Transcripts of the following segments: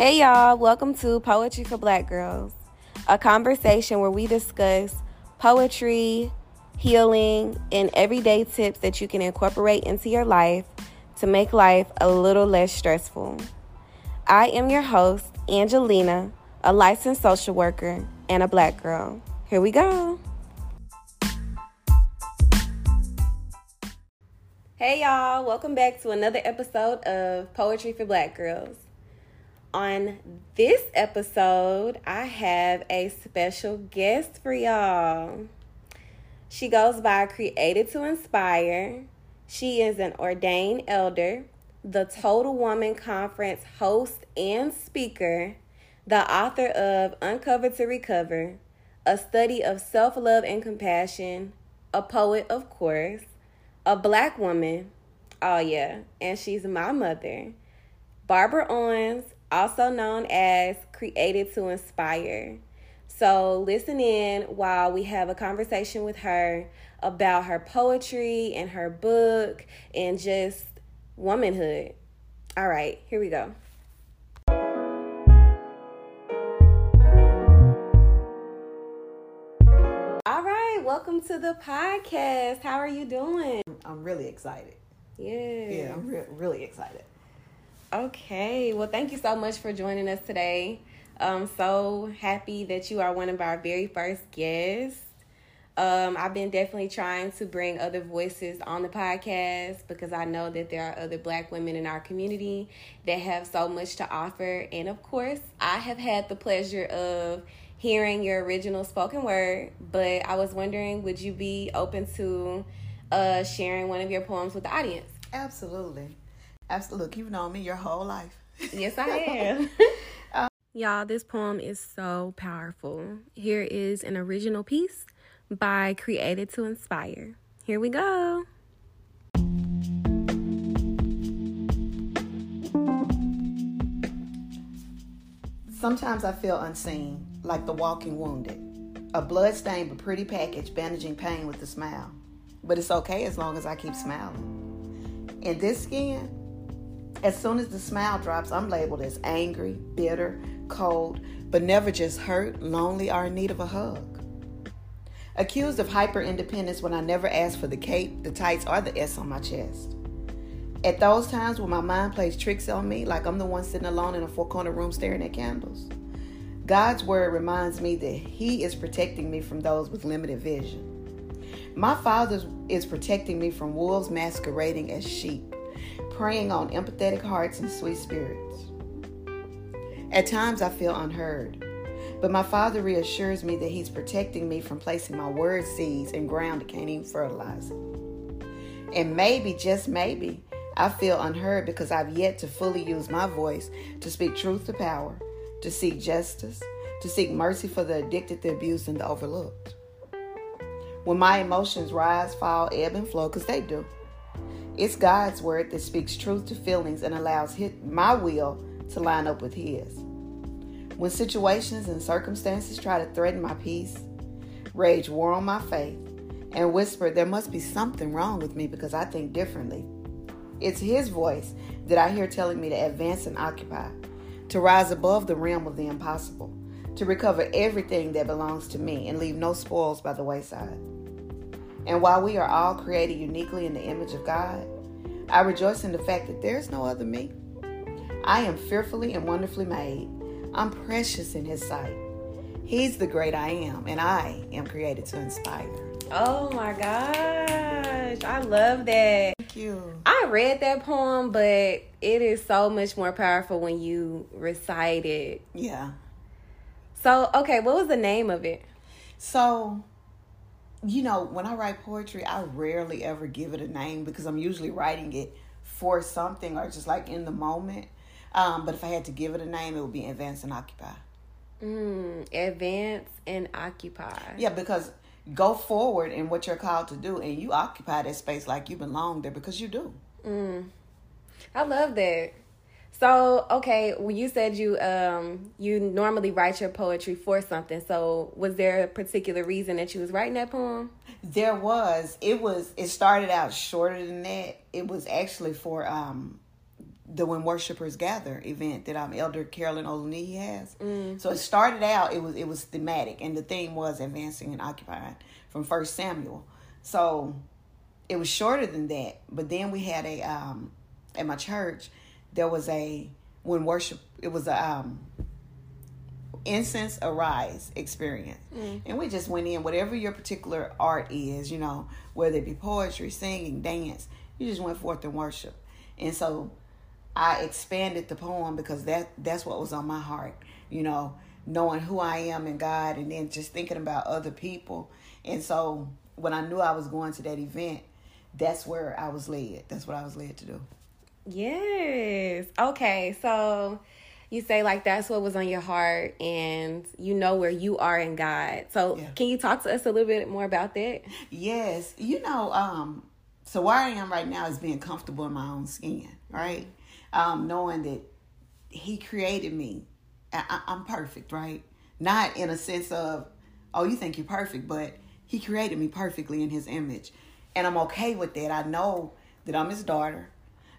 Hey y'all, welcome to Poetry for Black Girls, a conversation where we discuss poetry, healing, and everyday tips that you can incorporate into your life to make life a little less stressful. I am your host, Angelina, a licensed social worker and a black girl. Here we go. Hey y'all, welcome back to another episode of Poetry for Black Girls. On this episode, I have a special guest for y'all. She goes by Created to Inspire. She is an ordained elder, the Total Woman Conference host and speaker, the author of Uncover to Recover, a study of self love and compassion, a poet, of course, a black woman. Oh, yeah, and she's my mother. Barbara Owens, also known as Created to Inspire. So, listen in while we have a conversation with her about her poetry and her book and just womanhood. All right, here we go. All right, welcome to the podcast. How are you doing? I'm really excited. Yeah. Yeah, I'm re- really excited. Okay. Well, thank you so much for joining us today. I'm so happy that you are one of our very first guests. Um, I've been definitely trying to bring other voices on the podcast because I know that there are other black women in our community that have so much to offer. And of course, I have had the pleasure of hearing your original spoken word, but I was wondering would you be open to uh, sharing one of your poems with the audience? Absolutely. Absolutely. Look, you've known me your whole life. Yes, I am. Y'all, this poem is so powerful. Here is an original piece by Created to Inspire. Here we go. Sometimes I feel unseen, like the walking wounded. A blood-stained but pretty package bandaging pain with a smile. But it's okay as long as I keep smiling. In this skin, as soon as the smile drops, I'm labeled as angry, bitter, cold, but never just hurt, lonely, or in need of a hug. Accused of hyper independence when I never asked for the cape, the tights, or the S on my chest. At those times when my mind plays tricks on me, like I'm the one sitting alone in a four corner room staring at candles, God's word reminds me that He is protecting me from those with limited vision. My Father is protecting me from wolves masquerading as sheep, preying on empathetic hearts and sweet spirits. At times I feel unheard, but my Father reassures me that He's protecting me from placing my word seeds in ground that can't even fertilize it. And maybe, just maybe, I feel unheard because I've yet to fully use my voice to speak truth to power, to seek justice, to seek mercy for the addicted, the abused, and the overlooked. When my emotions rise, fall, ebb, and flow, because they do, it's God's word that speaks truth to feelings and allows his, my will to line up with His. When situations and circumstances try to threaten my peace, rage war on my faith, and whisper there must be something wrong with me because I think differently, it's His voice that I hear telling me to advance and occupy, to rise above the realm of the impossible, to recover everything that belongs to me and leave no spoils by the wayside. And while we are all created uniquely in the image of God, I rejoice in the fact that there is no other me. I am fearfully and wonderfully made. I'm precious in His sight. He's the great I am, and I am created to inspire. Oh my gosh, I love that. Thank you. I read that poem, but it is so much more powerful when you recite it. Yeah. So, okay, what was the name of it? So, you know, when I write poetry, I rarely ever give it a name because I'm usually writing it for something or just like in the moment. Um, but if I had to give it a name, it would be Advance and Occupy. Mm, advance and occupy. Yeah, because go forward in what you're called to do and you occupy that space like you belong there because you do. Mm. I love that. So, okay, when you said you um you normally write your poetry for something, so was there a particular reason that you was writing that poem? There was. It was it started out shorter than that. It was actually for um the When Worshippers Gather event that um Elder Carolyn Oluniyi has. Mm. So it started out it was it was thematic and the theme was advancing and occupying from First Samuel. So it was shorter than that, but then we had a um at my church there was a when worship it was a um incense arise experience. And we just went in whatever your particular art is you know whether it be poetry singing dance you just went forth and worship. And so i expanded the poem because that that's what was on my heart you know knowing who i am in god and then just thinking about other people. And so when i knew i was going to that event that's where i was led. That's what i was led to do Yes. Okay. So you say like that's what was on your heart and you know where you are in God. So Yeah. can you talk to us a little bit more about that? Yes, you know, um, so where I am right now is being comfortable in my own skin, right? Um, knowing that He created me, I, I- I'm perfect, right? Not in a sense of, oh, you think you're perfect, but He created me perfectly in His image, and I'm okay with that. I know that I'm His daughter.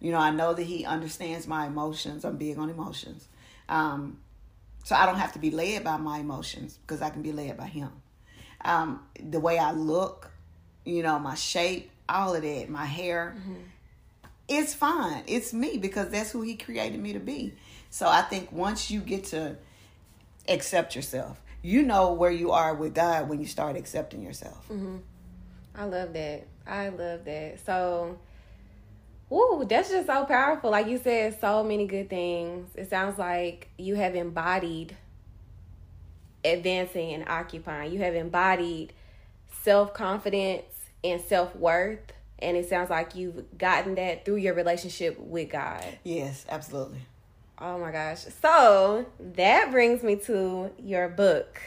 You know, I know that He understands my emotions. I'm big on emotions. Um, so I don't have to be led by my emotions because I can be led by Him um, the way I look, you know, my shape, all of that, my hair. It's fine. It's me because that's who he created me to be. So I think once you get to accept yourself, you know where you are with God when you start accepting yourself. I love that. I love that. So Woo, that's just so powerful. Like you said, so many good things. It sounds like you have embodied advancing and occupying. You have embodied self confidence and self worth. And it sounds like you've gotten that through your relationship with God. Yes, absolutely. Oh my gosh. So that brings me to your book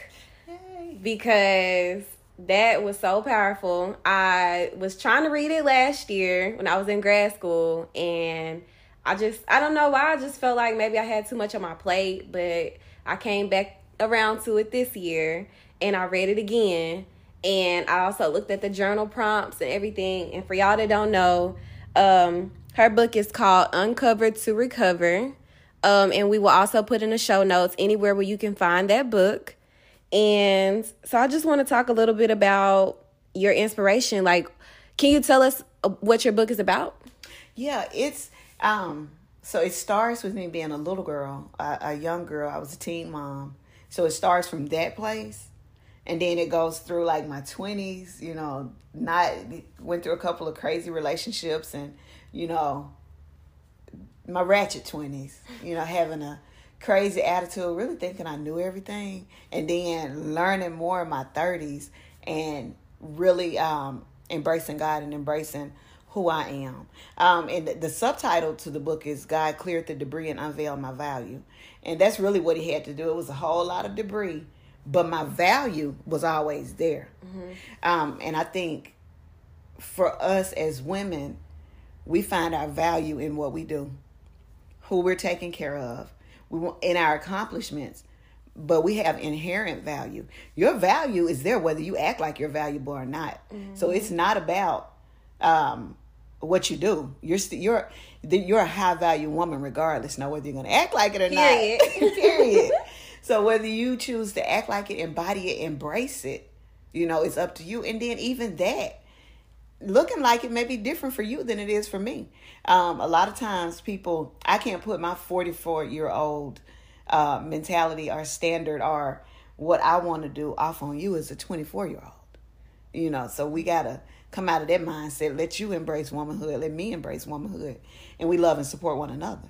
because that was so powerful. I was trying to read it last year when I was in grad school and I just I don't know why I just felt like maybe I had too much on my plate, but I came back around to it this year and I read it again and I also looked at the journal prompts and everything and for y'all that don't know, um her book is called Uncover to Recover. Um, and we will also put in the show notes anywhere where you can find that book. And so I just want to talk a little bit about your inspiration. Like, can you tell us uh, what your book is about? Yeah, it's um so it starts with me being a little girl, a, a young girl. I was a teen mom. So it starts from that place and then it goes through like my 20s, you know, not went through a couple of crazy relationships and you know my ratchet 20s, you know, having a crazy attitude, really thinking I knew everything, and then learning more in my 30s and really um, embracing God and embracing who I am. Um, and the, the subtitle to the book is God Cleared the Debris and Unveiled My Value. And that's really what he had to do. It was a whole lot of debris, but my value was always there. Um, and I think for us as women, we find our value in what we do who we're taking care of, we want in our accomplishments, but we have inherent value. Your value is there whether you act like you're valuable or not. So it's not about um, what you do. You're st- you're you're a high value woman regardless. Now whether you're going to act like it or Period. not. Period. So whether you choose to act like it, embody it, embrace it, you know, it's up to you. And then even that, looking like it may be different for you than it is for me. Um, a lot of times, people, I can't put my 44 year old uh, mentality or standard or what I want to do off on you as a 24 year old. You know, so we got to come out of that mindset. Let you embrace womanhood. Let me embrace womanhood. And we love and support one another.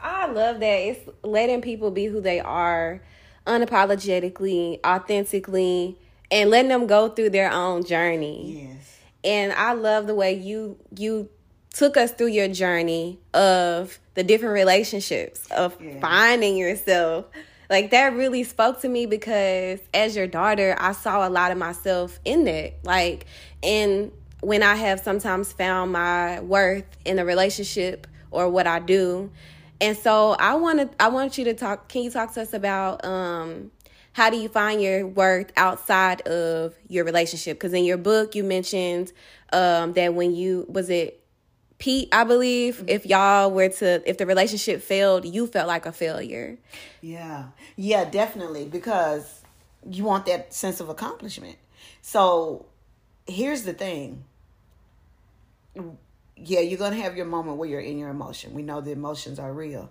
I love that. It's letting people be who they are unapologetically, authentically, and letting them go through their own journey. Yes. And I love the way you you took us through your journey of the different relationships of Yeah. finding yourself. Like that really spoke to me because as your daughter, I saw a lot of myself in that. Like and when I have sometimes found my worth in a relationship or what I do. And so I want to I want you to talk can you talk to us about um how do you find your worth outside of your relationship because in your book you mentioned um, that when you was it Pete, I believe, if y'all were to, if the relationship failed, you felt like a failure. Yeah. Yeah, definitely. Because you want that sense of accomplishment. So here's the thing. Yeah, you're going to have your moment where you're in your emotion. We know the emotions are real.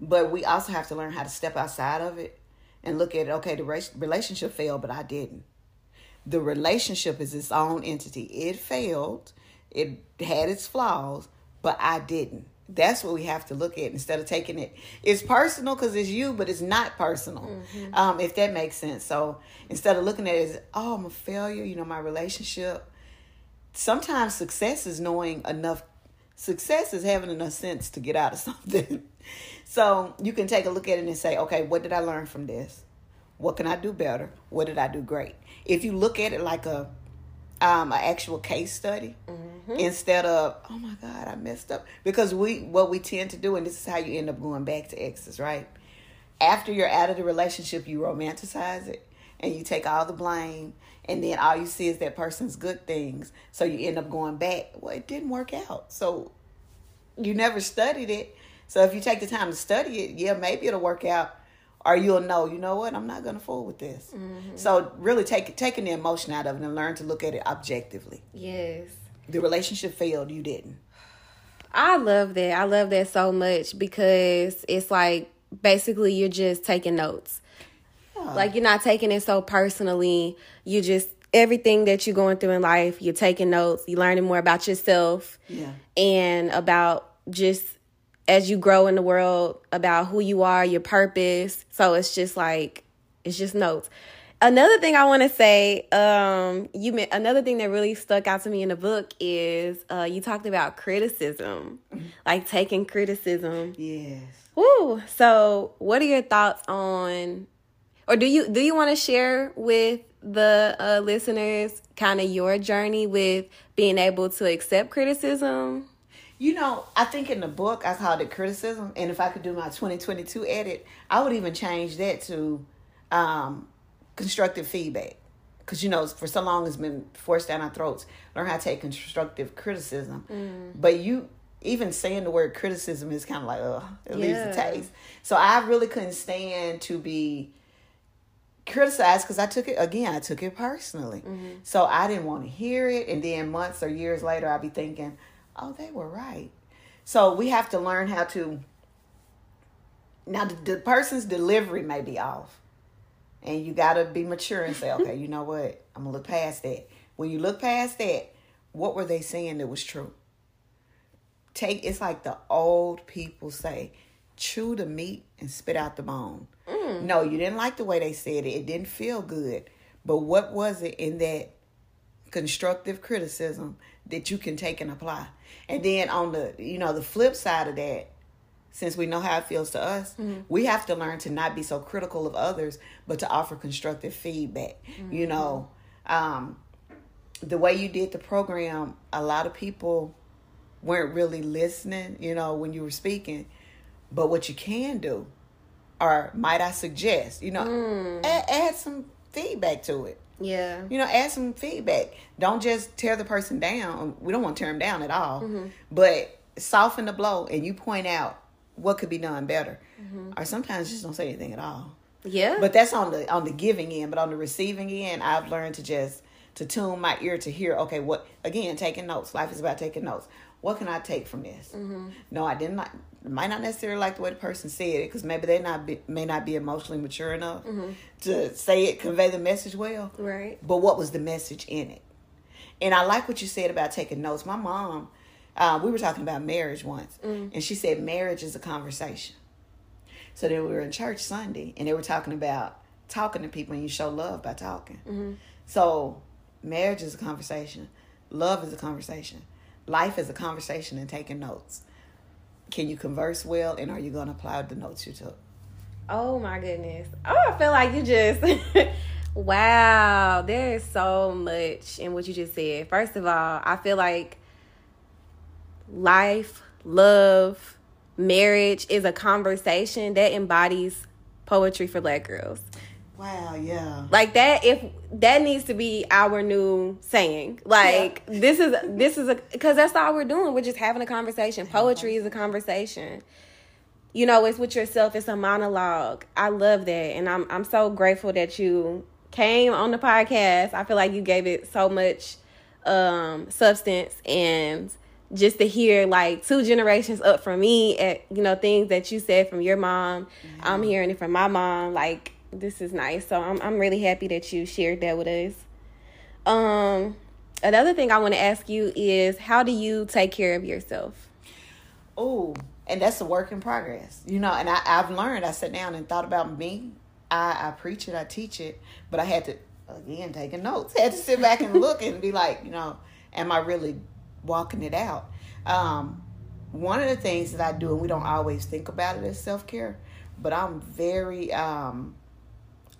But we also have to learn how to step outside of it and look at it. Okay, the relationship failed, but I didn't. The relationship is its own entity. It failed, it had its flaws, but I didn't. That's what we have to look at instead of taking it. It's personal because it's you, but it's not personal. Mm-hmm. Um, if that makes sense. So instead of looking at it as, oh, I'm a failure, you know, my relationship. Sometimes success is knowing enough. Success is having enough sense to get out of something. So you can take a look at it and say, okay, what did I learn from this? What can I do better? What did I do great? If you look at it like a um, an actual case study mm-hmm. instead of oh my god I messed up because we what we tend to do and this is how you end up going back to exes right after you're out of the relationship you romanticize it and you take all the blame and then all you see is that person's good things so you end up going back well it didn't work out so you never studied it so if you take the time to study it yeah maybe it'll work out or you'll know, you know what, I'm not gonna fool with this. Mm-hmm. So really take taking the emotion out of it and learn to look at it objectively. Yes. The relationship failed, you didn't. I love that. I love that so much because it's like basically you're just taking notes. Yeah. Like you're not taking it so personally. You just everything that you're going through in life, you're taking notes, you're learning more about yourself. Yeah. And about just as you grow in the world about who you are, your purpose. So it's just like it's just notes. Another thing I want to say, um, you meant another thing that really stuck out to me in the book is uh, you talked about criticism, mm-hmm. like taking criticism. Yes. Woo. So, what are your thoughts on, or do you do you want to share with the uh, listeners kind of your journey with being able to accept criticism? You know, I think in the book I called it criticism, and if I could do my 2022 edit, I would even change that to um, constructive feedback. Because, you know, for so long it's been forced down our throats. Learn how to take constructive criticism. Mm. But you, even saying the word criticism is kind of like, oh, it yeah. leaves a taste. So I really couldn't stand to be criticized because I took it, again, I took it personally. Mm-hmm. So I didn't want to hear it. And then months or years later, I'd be thinking, oh, they were right. So we have to learn how to. Now, the, the person's delivery may be off. And you got to be mature and say, okay, you know what? I'm going to look past that. When you look past that, what were they saying that was true? Take it's like the old people say, chew the meat and spit out the bone. Mm. No, you didn't like the way they said it. It didn't feel good. But what was it in that constructive criticism that you can take and apply? And then on the you know the flip side of that, since we know how it feels to us, mm-hmm. we have to learn to not be so critical of others, but to offer constructive feedback. Mm-hmm. You know, um, the way you did the program, a lot of people weren't really listening. You know, when you were speaking, but what you can do, or might I suggest, you know, mm. add, add some feedback to it. Yeah. You know, add some feedback. Don't just tear the person down. We don't want to tear them down at all. Mm-hmm. But soften the blow and you point out what could be done better. Mm-hmm. Or sometimes just don't say anything at all. Yeah. But that's on the on the giving end, but on the receiving end, I've learned to just to tune my ear to hear, okay, what again, taking notes. Life is about taking notes. What can I take from this? Mm-hmm. No, I didn't like might not necessarily like the way the person said it because maybe they not be, may not be emotionally mature enough mm-hmm. to say it, convey the message well. Right. But what was the message in it? And I like what you said about taking notes. My mom, uh, we were talking about marriage once, mm. and she said marriage is a conversation. So then we were in church Sunday, and they were talking about talking to people, and you show love by talking. Mm-hmm. So marriage is a conversation, love is a conversation, life is a conversation, and taking notes. Can you converse well, and are you going to apply the notes you took? Oh my goodness! Oh, I feel like you just. wow, there is so much in what you just said. First of all, I feel like life, love, marriage is a conversation that embodies poetry for black girls. Wow, yeah. Like that if that needs to be our new saying. Like yeah. this is this is a cuz that's all we're doing. We're just having a conversation. Poetry is a conversation. You know, it's with yourself. It's a monologue. I love that and I'm I'm so grateful that you came on the podcast. I feel like you gave it so much um substance and just to hear like two generations up from me at you know things that you said from your mom mm-hmm. i'm hearing it from my mom like this is nice. So I'm I'm really happy that you shared that with us. Um another thing I want to ask you is how do you take care of yourself? Oh, and that's a work in progress. You know, and I, I've learned, I sat down and thought about me. I, I preach it, I teach it, but I had to again taking notes. I had to sit back and look and be like, you know, am I really walking it out? Um, one of the things that I do, and we don't always think about it as self care, but I'm very um,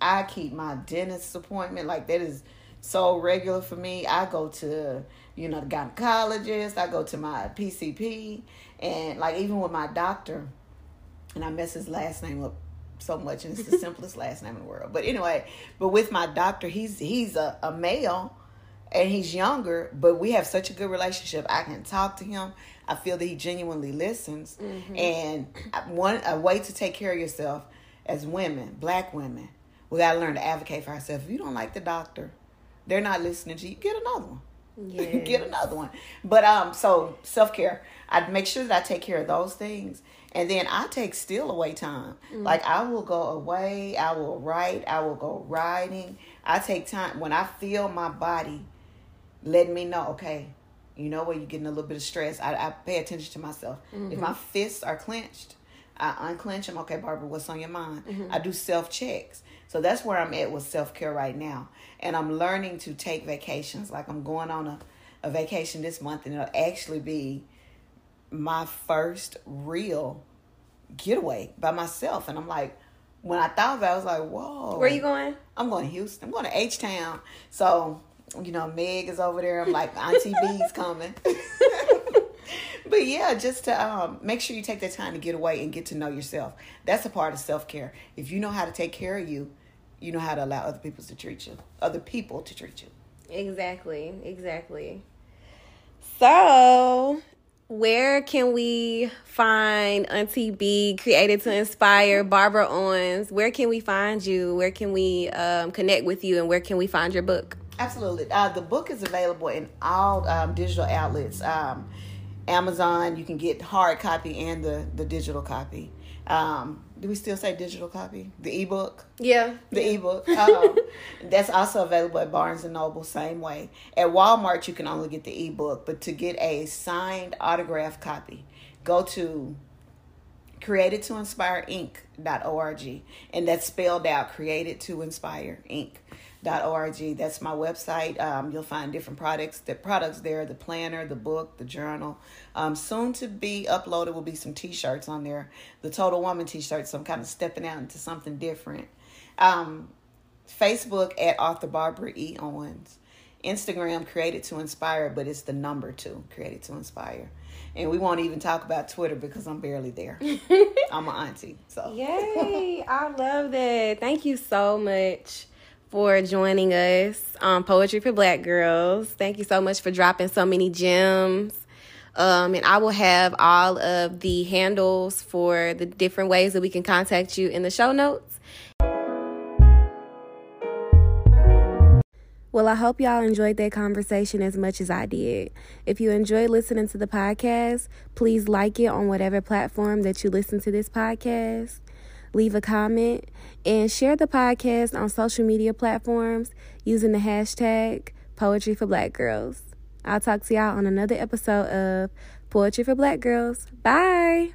I keep my dentist appointment like that is so regular for me. I go to you know the gynecologist. I go to my PCP, and like even with my doctor, and I mess his last name up so much, and it's the simplest last name in the world. But anyway, but with my doctor, he's he's a, a male and he's younger, but we have such a good relationship. I can talk to him. I feel that he genuinely listens. Mm-hmm. And one a way to take care of yourself as women, black women, we got to learn to advocate for ourselves. If you don't like the doctor, they're not listening to you. Get another one. Yeah. get another one. But um, so self care. I make sure that I take care of those things, and then I take still away time. Mm-hmm. Like I will go away. I will write. I will go riding. I take time when I feel my body letting me know. Okay, you know where you're getting a little bit of stress. I, I pay attention to myself. Mm-hmm. If my fists are clenched, I unclench them. Okay, Barbara, what's on your mind? Mm-hmm. I do self checks. So that's where I'm at with self care right now. And I'm learning to take vacations. Like I'm going on a, a vacation this month, and it'll actually be my first real getaway by myself. And I'm like, when I thought of it, I was like, whoa. Where you going? I'm going to Houston. I'm going to H Town. So, you know, Meg is over there. I'm like, Auntie B's coming. but yeah, just to um, make sure you take that time to get away and get to know yourself. That's a part of self care. If you know how to take care of you, you know how to allow other people to treat you, other people to treat you. Exactly, exactly. So, where can we find Auntie B, created to inspire, Barbara Owens? Where can we find you? Where can we um, connect with you? And where can we find your book? Absolutely. Uh, the book is available in all um, digital outlets. Um, Amazon, you can get hard copy and the, the digital copy. Um, do we still say digital copy? The ebook? Yeah. The yeah. ebook. Um, that's also available at Barnes and Noble, same way. At Walmart, you can only get the ebook, but to get a signed autograph copy, go to created to inspire inc.org and that's spelled out created to inspire inc org. That's my website. Um, you'll find different products. The products there: the planner, the book, the journal. Um, soon to be uploaded will be some T-shirts on there. The Total Woman T-shirts. So I'm kind of stepping out into something different. Um, Facebook at author Barbara E Owens. Instagram created to inspire, but it's the number two created to inspire. And we won't even talk about Twitter because I'm barely there. I'm an auntie. So Yay. I love that. Thank you so much for joining us on Poetry for Black Girls. Thank you so much for dropping so many gems. Um, and I will have all of the handles for the different ways that we can contact you in the show notes. Well, I hope y'all enjoyed that conversation as much as I did. If you enjoyed listening to the podcast, please like it on whatever platform that you listen to this podcast leave a comment, and share the podcast on social media platforms using the hashtag Poetry for Black Girls. I'll talk to y'all on another episode of Poetry for Black Girls. Bye.